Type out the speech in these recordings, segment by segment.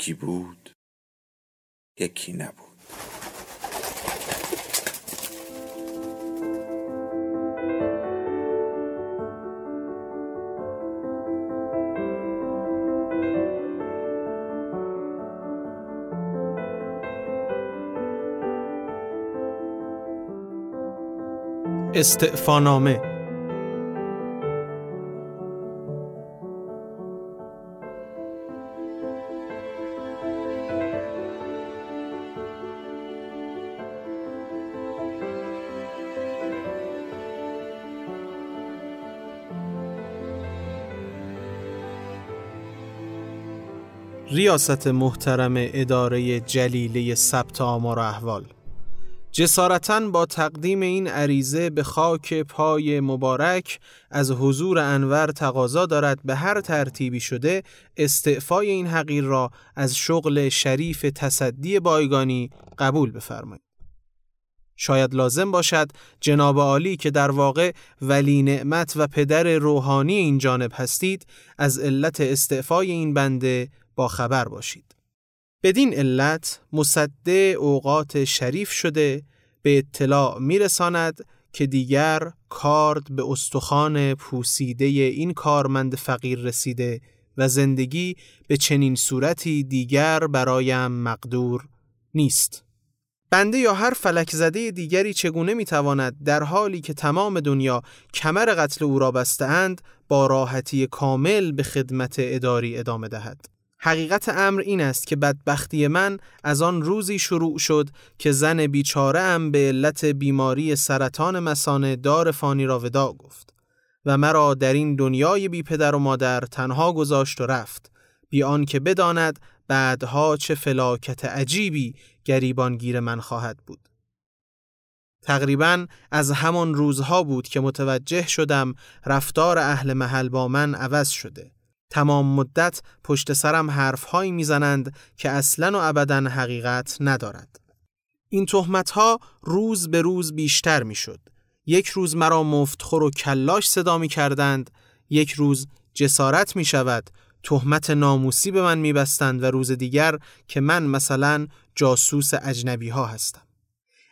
یکی بود یکی نبود. استعفانامه ریاست محترم اداره جلیله ثبت آمار و احوال جسارتا با تقدیم این عریضه به خاک پای مبارک از حضور انور تقاضا دارد به هر ترتیبی شده استعفای این حقیر را از شغل شریف تصدی بایگانی قبول بفرمایید. شاید لازم باشد جناب عالی که در واقع ولی نعمت و پدر روحانی این جانب هستید از علت استعفای این بنده با خبر باشید. بدین علت مصده اوقات شریف شده به اطلاع میرساند که دیگر کارد به استخوان پوسیده این کارمند فقیر رسیده و زندگی به چنین صورتی دیگر برایم مقدور نیست. بنده یا هر فلک زده دیگری چگونه می‌تواند در حالی که تمام دنیا کمر قتل او را بستهاند با راحتی کامل به خدمت اداری ادامه دهد. حقیقت امر این است که بدبختی من از آن روزی شروع شد که زن بیچاره ام به علت بیماری سرطان مسانه دار فانی را ودا گفت و مرا در این دنیای بی پدر و مادر تنها گذاشت و رفت بی که بداند بعدها چه فلاکت عجیبی گریبانگیر من خواهد بود. تقریبا از همان روزها بود که متوجه شدم رفتار اهل محل با من عوض شده تمام مدت پشت سرم حرفهایی می‌زنند که اصلا و ابدا حقیقت ندارد. این تهمت ها روز به روز بیشتر می‌شد. یک روز مرا مفتخور و کلاش صدا می کردند، یک روز جسارت می شود، تهمت ناموسی به من می بستند و روز دیگر که من مثلا جاسوس اجنبی ها هستم.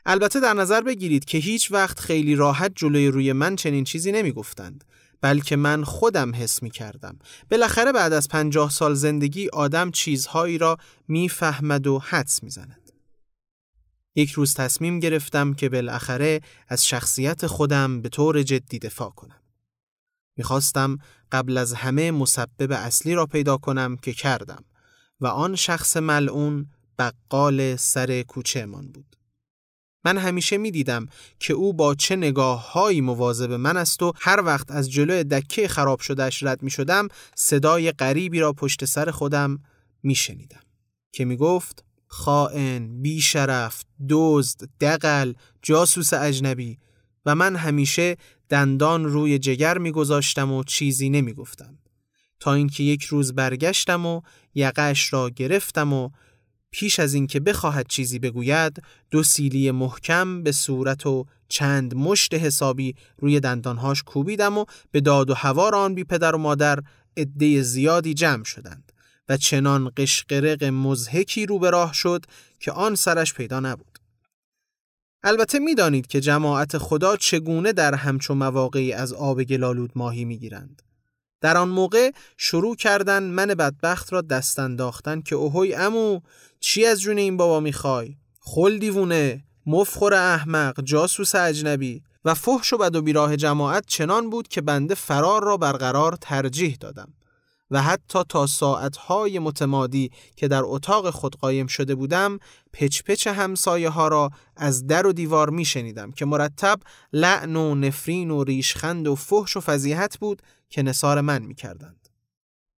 البته در نظر بگیرید که هیچ وقت خیلی راحت جلوی روی من چنین چیزی نمی گفتند. بلکه من خودم حس می کردم. بالاخره بعد از پنجاه سال زندگی آدم چیزهایی را می‌فهمد و حدس می‌زند. یک روز تصمیم گرفتم که بالاخره از شخصیت خودم به طور جدی دفاع کنم. می‌خواستم قبل از همه مسبب اصلی را پیدا کنم که کردم و آن شخص ملعون بقال سر کوچه من بود. من همیشه می دیدم که او با چه نگاه هایی مواظب من است و هر وقت از جلو دکه خراب شدهش رد می شدم صدای غریبی را پشت سر خودم می شنیدم که می گفت خائن، بیشرف، دزد، دقل، جاسوس اجنبی و من همیشه دندان روی جگر می گذاشتم و چیزی نمی گفتم. تا اینکه یک روز برگشتم و یقش را گرفتم و پیش از اینکه بخواهد چیزی بگوید دو سیلی محکم به صورت و چند مشت حسابی روی دندانهاش کوبیدم و به داد و هوار آن بی پدر و مادر عده زیادی جمع شدند و چنان قشقرق مزهکی رو به راه شد که آن سرش پیدا نبود. البته می‌دانید که جماعت خدا چگونه در همچو مواقعی از آب گلالود ماهی می‌گیرند. در آن موقع شروع کردن من بدبخت را دست انداختن که اوهوی امو چی از جون این بابا می‌خوای؟ خل دیوونه مفخور احمق جاسوس اجنبی و فحش و بد و بیراه جماعت چنان بود که بنده فرار را برقرار ترجیح دادم. و حتی تا ساعتهای متمادی که در اتاق خود قایم شده بودم پچ پچ همسایه ها را از در و دیوار می شنیدم که مرتب لعن و نفرین و ریشخند و فحش و فضیحت بود که نصار من می کردند.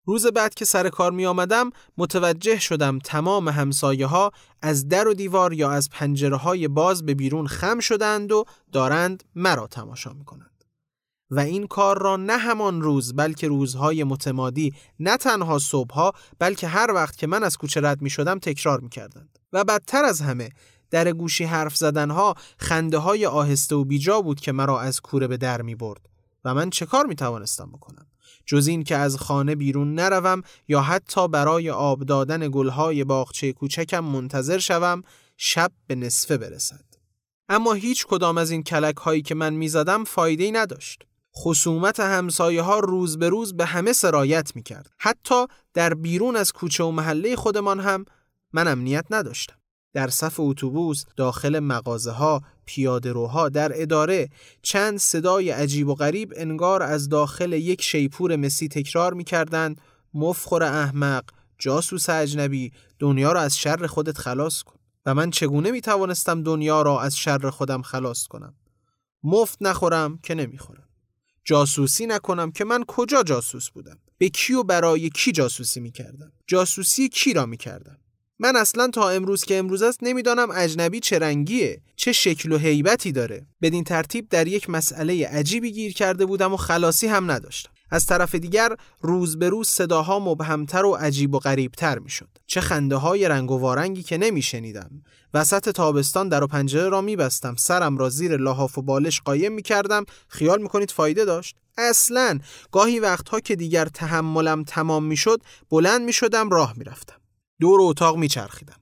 روز بعد که سر کار می آمدم متوجه شدم تمام همسایه ها از در و دیوار یا از پنجره های باز به بیرون خم شدند و دارند مرا تماشا می کنند. و این کار را نه همان روز بلکه روزهای متمادی نه تنها صبحها بلکه هر وقت که من از کوچه رد می شدم تکرار می کردند. و بدتر از همه در گوشی حرف زدنها خنده های آهسته و بیجا بود که مرا از کوره به در می برد و من چه کار می توانستم بکنم؟ جز این که از خانه بیرون نروم یا حتی برای آب دادن گلهای باغچه کوچکم منتظر شوم شب به نصفه برسد. اما هیچ کدام از این کلک هایی که من می‌زدم فایده نداشت. خصومت همسایه ها روز به روز به همه سرایت می کرد. حتی در بیرون از کوچه و محله خودمان هم من امنیت نداشتم. در صف اتوبوس، داخل مغازه ها، پیاده روها، در اداره چند صدای عجیب و غریب انگار از داخل یک شیپور مسی تکرار می کردند مفخور احمق، جاسوس اجنبی، دنیا را از شر خودت خلاص کن. و من چگونه می توانستم دنیا را از شر خودم خلاص کنم؟ مفت نخورم که نمی‌خورم. جاسوسی نکنم که من کجا جاسوس بودم. به کی و برای کی جاسوسی می‌کردم؟ جاسوسی کی را می‌کردم؟ من اصلا تا امروز که امروز است نمی‌دانم اجنبی چه رنگیه چه شکل و هیبتی داره. بدین ترتیب در یک مسئله عجیبی گیر کرده بودم و خلاصی هم نداشتم. از طرف دیگر روز به روز صداها مبهمتر و عجیب و غریبتر می‌شد. چه خنده های رنگ و وارنگی که نمیشنیدم. وسط تابستان در و پنجره را میبستم. سرم را زیر لحاف و بالش قایم می‌کردم. خیال می‌کنید فایده داشت؟ اصلا. گاهی وقتها که دیگر تحملم تمام می‌شد بلند می‌شدم راه می‌رفتم. دور اتاق میچرخیدم.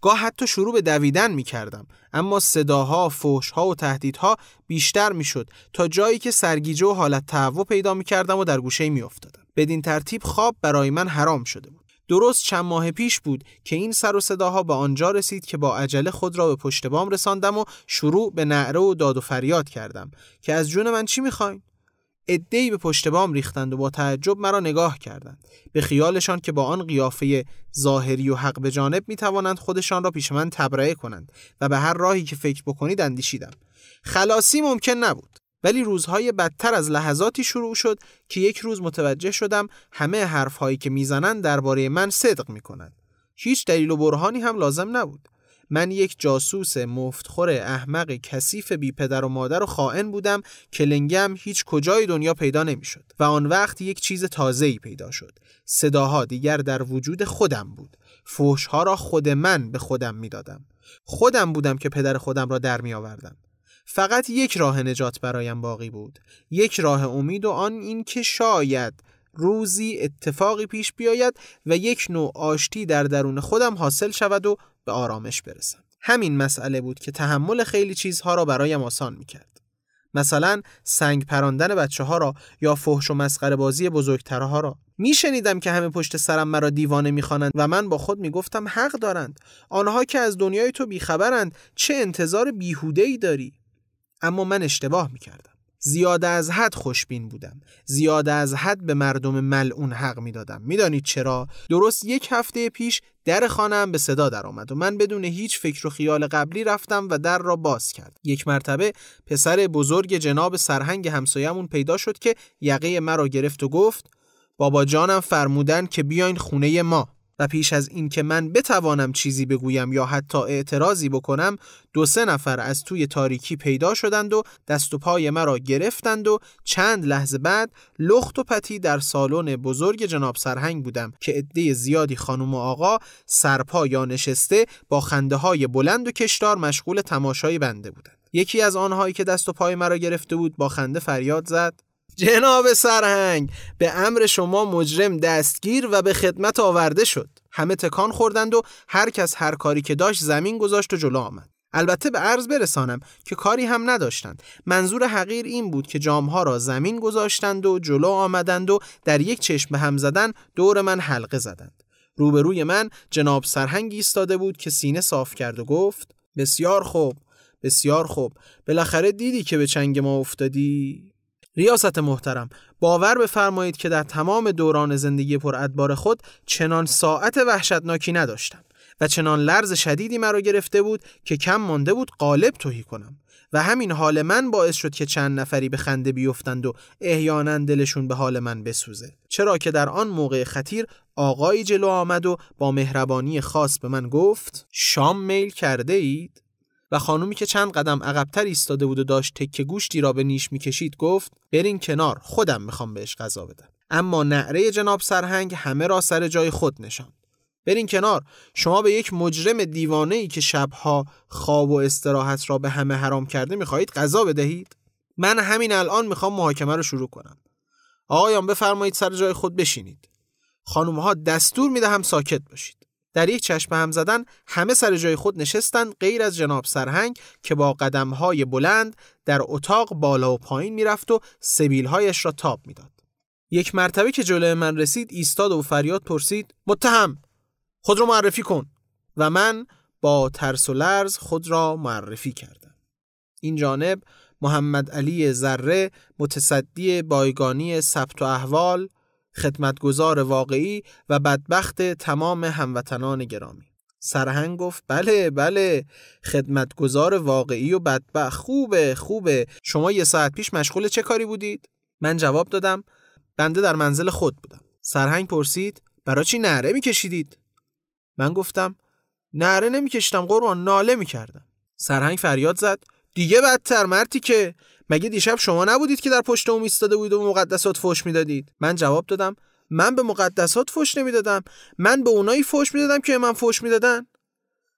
گاه حتی شروع به دویدن می کردم اما صداها، فوشها و تهدیدها بیشتر می شد تا جایی که سرگیجه و حالت تهوع پیدا می کردم و در گوشه می افتادم. بدین ترتیب خواب برای من حرام شده بود. درست چند ماه پیش بود که این سر و صداها به آنجا رسید که با عجله خود را به پشت بام رساندم و شروع به نعره و داد و فریاد کردم که از جون من چی می‌خواین؟ ادهی به پشت بام ریختند و با تعجب مرا نگاه کردند. به خیالشان که با آن قیافه ظاهری و حق به جانب می توانند خودشان را پیش من تبرئه کنند و به هر راهی که فکر بکنید اندیشیدم. خلاصی ممکن نبود ولی روزهای بدتر از لحظاتی شروع شد که یک روز متوجه شدم همه حرفهایی که می‌زنند درباره من صدق می‌کنند. هیچ دلیل و برهانی هم لازم نبود. من یک جاسوس مفتخور احمق کثیف بی پدر و مادر و خائن بودم که لنگم هیچ کجای دنیا پیدا نمی‌شد و آن وقت یک چیز تازه‌ای پیدا شد. صداها دیگر در وجود خودم بود. فوشها را خود من به خودم می‌دادم. خودم بودم که پدر خودم را در می آوردم فقط یک راه نجات برایم باقی بود. یک راه امید و آن این که شاید روزی اتفاقی پیش بیاید و یک نوع آشتی در درون خودم حاصل شود و به آرامش برسم همین مسئله بود که تحمل خیلی چیزها را برایم آسان می‌کرد. مثلا سنگ پراندن بچه ها را یا فحش و مسخره بازی بزرگترها را. میشنیدم که همه پشت سرم مرا دیوانه می‌خوانند و من با خود می‌گفتم حق دارند. آنها که از دنیای تو بیخبرند چه انتظار بیهوده ای داری؟ اما من اشتباه می‌کردم. زیاده از حد خوشبین بودم. زیاده از حد به مردم ملعون حق می‌دادم. می‌دانید چرا؟ درست یک هفته پیش در خانم به صدا درآمد و من بدون هیچ فکر و خیال قبلی رفتم و در را باز کرد. یک مرتبه پسر بزرگ جناب سرهنگ همسایمون پیدا شد که یقه مرا گرفت و گفت بابا جانم فرمودن که بیاین خونه ما. و پیش از اینکه من بتوانم چیزی بگویم یا حتی اعتراضی بکنم دو سه نفر از توی تاریکی پیدا شدند و دست و پای مرا گرفتند و چند لحظه بعد لخت و پتی در سالن بزرگ جناب سرهنگ بودم که عده زیادی خانم و آقا سرپا یا نشسته با خنده های بلند و کشدار مشغول تماشای بنده بودند. یکی از آنهایی که دست و پای مرا گرفته بود با خنده فریاد زد. جناب سرهنگ به امر شما مجرم دستگیر و به خدمت آورده شد. همه تکان خوردند و هر کس هر کاری که داشت زمین گذاشت و جلو آمد. البته به عرض برسانم که کاری هم نداشتند. منظور حقیر این بود که جامها را زمین گذاشتند و جلو آمدند و در یک چشم به هم زدن دور من حلقه زدند. روبروی من جناب سرهنگ ایستاده بود که سینه صاف کرد و گفت بسیار خوب بسیار خوب. بالاخره دیدی که به چنگ ما افتادی؟ ریاست محترم باور بفرمایید که در تمام دوران زندگی پر خود چنان ساعت وحشتناکی نداشتم و چنان لرز شدیدی مرا گرفته بود که کم مانده بود قالب توهی کنم و همین حال من باعث شد که چند نفری به خنده بیفتند و احیانا دلشون به حال من بسوزه. چرا که در آن موقع خطیر آقایی جلو آمد و با مهربانی خاص به من گفت شام میل کرده اید؟ و خانومی که چند قدم عقبتر ایستاده بود و داشت تکه گوشتی را به نیش می‌کشید گفت برین کنار خودم می‌خوام بهش غذا بدم. اما نعره جناب سرهنگ همه را سر جای خود نشاند. برین کنار شما به یک مجرم دیوانه ای که شبها خواب و استراحت را به همه حرام کرده می‌خواهید غذا بدهید؟ من همین الان می‌خوام محاکمه رو شروع کنم. آقایان بفرمایید سر جای خود بشینید. خانم ها دستور می‌دهم ساکت باشید. در یک چشم هم زدن همه سر جای خود نشستند غیر از جناب سرهنگ که با های بلند در اتاق بالا و پایین می‌رفت و سبیلهایش را تاب می‌داد. یک مرتبه که جلوی من رسید ایستاد و فریاد پرسید متهم خود را معرفی کن و من با ترس و لرز خود را معرفی کردم. این جانب محمد علی ذره متصدی بایگانی ثبت و احوال خدمتگزار واقعی و بدبخت تمام هموطنان گرامی. سرهنگ گفت بله بله خدمتگزار واقعی و بدبخت. خوبه خوبه. شما یه ساعت پیش مشغول چه کاری بودید؟ من جواب دادم بنده در منزل خود بودم. سرهنگ پرسید برای چی نعره میکشیدید؟ من گفتم نعره نمیکشیدم قربان ناله می‌کردم. سرهنگ فریاد زد دیگه بدتر مرتی که مگه دیشب شما نبودید که در پشت اون ایستاده بودید و مقدسات فوش می‌دادید؟ من جواب دادم من به مقدسات فوش نمی‌دادم. من به اونایی فوش می‌دادم که من فوش می‌دادن.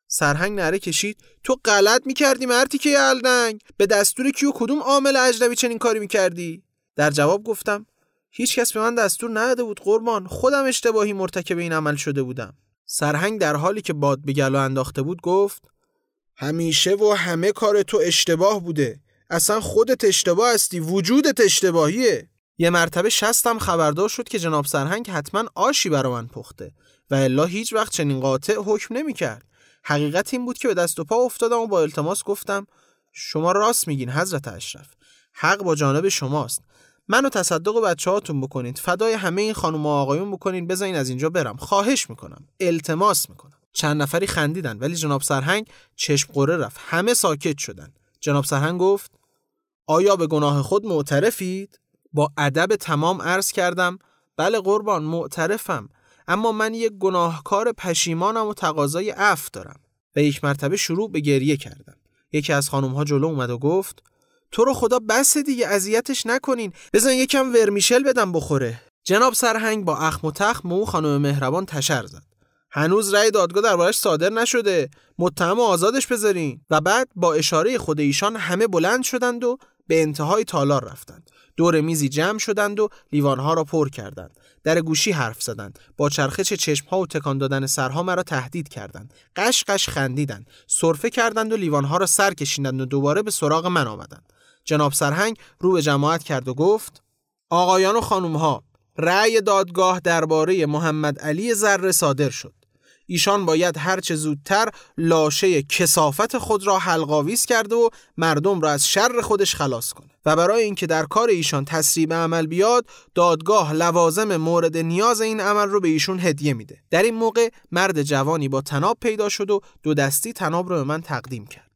سرهنگ نره کشید. تو غلط می‌کردی مرتی که الدنگ. به دستور کیو کدوم عامل اجنبی چنین کاری می‌کردی؟ در جواب گفتم هیچ کس به من دستور نداده بود قربان. خودم اشتباهی مرتکب این عمل شده بودم. سرهنگ در حالی که باد به گلو انداخته بود گفت همیشه و همه کار تو اشتباه بوده. اصلا خودت اشتباه هستی. وجودت اشتباهیه. یه مرتبه شستم خبردار شد که جناب سرهنگ حتما آشی برا من پخته و الا هیچ وقت چنین قاطع حکم نمی‌کرد. حقیقت این بود که به دست و پا افتادم و با التماس گفتم شما راست میگین حضرت اشرف. حق با جانب شماست. منو تصدق بچه هاتون بکنید. فدای همه این خانم و آقایون بکنین بزنین از اینجا برم. خواهش می‌کنم. التماس می‌کنم. چند نفری خندیدن ولی جناب سرهنگ چشم قره رفت. همه ساکت شدن. جناب سرهنگ گفت آیا به گناه خود معترفید؟ با ادب تمام عرض کردم بله قربان معترفم اما من یک گناهکار پشیمانم و تقاضای عفو دارم. و یک مرتبه شروع به گریه کردم. یکی از خانم ها جلو اومد و گفت تو رو خدا بس دیگه اذیتش نکنین. بزن یکم ورمیشل بدم بخوره. جناب سرهنگ با اخم و تخم مو خانم مهربان تشر زد. هنوز رأی دادگاه دربارش صادر نشده. متهم آزادش بذارین. و بعد با اشاره خود ایشان همه بلند شدند و به انتهای تالار رفتند. دور میزی جمع شدند و لیوانها را پر کردند. در گوشی حرف زدند. با چرخش چشمها و تکان دادن سرها مرا تهدید کردند. قش قش خندیدند. سرفه کردند و لیوانها را سر کشیدند و دوباره به سراغ من آمدند. جناب سرهنگ رو به جماعت کرد و گفت آقایان و خانومها رأی دادگاه درباره محمد علی ذره صادر شد. ایشان باید هرچه زودتر لاشه کسافت خود را حلقاویز کرده و مردم را از شر خودش خلاص کنه. و برای اینکه در کار ایشان تسریب عمل بیاد دادگاه لوازم مورد نیاز این عمل رو به ایشون هدیه میده. در این موقع مرد جوانی با تناب پیدا شد و دو دستی تناب رو به من تقدیم کرد.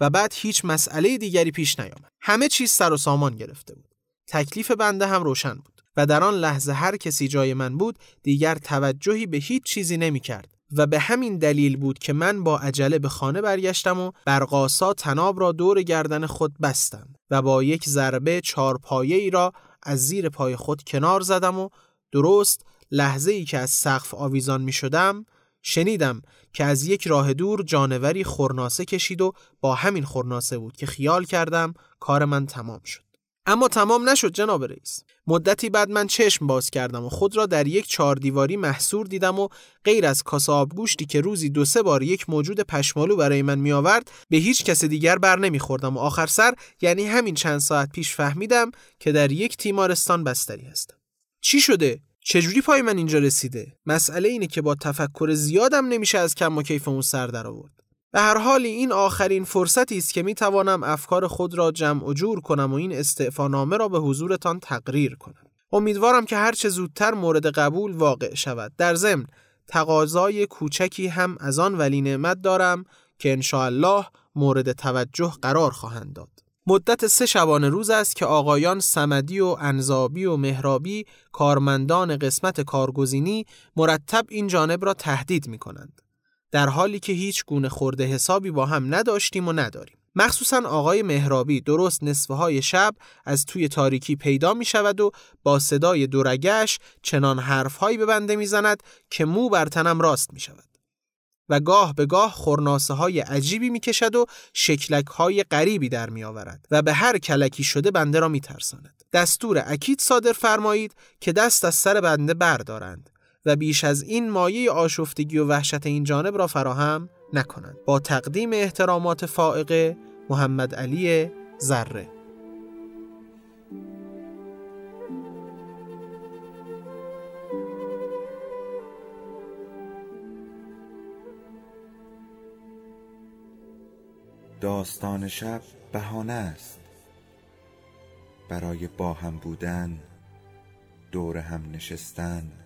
و بعد هیچ مسئله دیگری پیش نیامد. همه چیز سر و سامان گرفته بود. تکلیف بنده هم روشن بود. و در آن لحظه هر کسی جای من بود دیگر توجهی به هیچ چیزی نمی کرد و به همین دلیل بود که من با عجله به خانه برگشتم و برقاسا تناب را دور گردن خود بستم و با یک ضربه چارپایه ای را از زیر پای خود کنار زدم و درست لحظه ای که از سقف آویزان می شدم شنیدم که از یک راه دور جانوری خورناسه کشید و با همین خورناسه بود که خیال کردم کار من تمام شد. اما تمام نشد جناب رئیس. مدتی بعد من چشم باز کردم و خود را در یک چهار دیواری محصور دیدم و غیر از کاسه آبگوشتی که روزی دو سه بار یک موجود پشمالو برای من می آورد به هیچ کس دیگر بر نمیخوردم و آخر سر یعنی همین چند ساعت پیش فهمیدم که در یک تیمارستان بستری هستم. چی شده؟ چجوری پای من اینجا رسیده؟ مسئله اینه که با تفکر زیادم نمیشه از کم و کیف اون سر در آورد به هر حال این آخرین فرصتی است که می توانم افکار خود را جمع و جور کنم و این استعفانامه را به حضورتان تقریر کنم. امیدوارم که هرچه زودتر مورد قبول واقع شود. در ضمن تقاضای کوچکی هم از آن ولی نعمت دارم که انشاءالله مورد توجه قرار خواهند داد. مدت سه شبانه روز است که آقایان سمدی و انزابی و مهرابی کارمندان قسمت کارگزینی مرتب این جانب را تهدید می کنند. در حالی که هیچ گونه خورده حسابی با هم نداشتیم و نداریم. مخصوصا آقای مهرابی درست نصفه های شب از توی تاریکی پیدا می شود و با صدای دورگش چنان حرفهایی به بنده می زند که مو بر تنم راست می شود. و گاه به گاه خورناسه های عجیبی می کشد و شکلک های غریبی در می آورد و به هر کلکی شده بنده را می ترساند. دستور اکید صادر فرمایید که دست از سر بنده بردارند و بیش از این مایه آشفتگی و وحشت این جانب را فراهم نکنند. با تقدیم احترامات فائقه محمد علی ذره. داستان شب بهانه است. برای با هم بودن دور هم نشستن.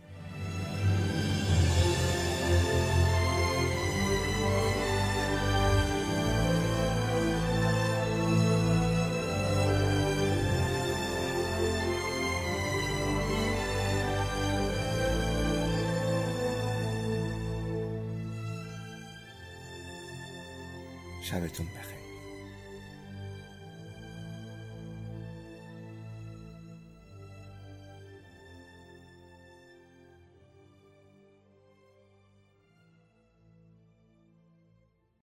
他被准备开。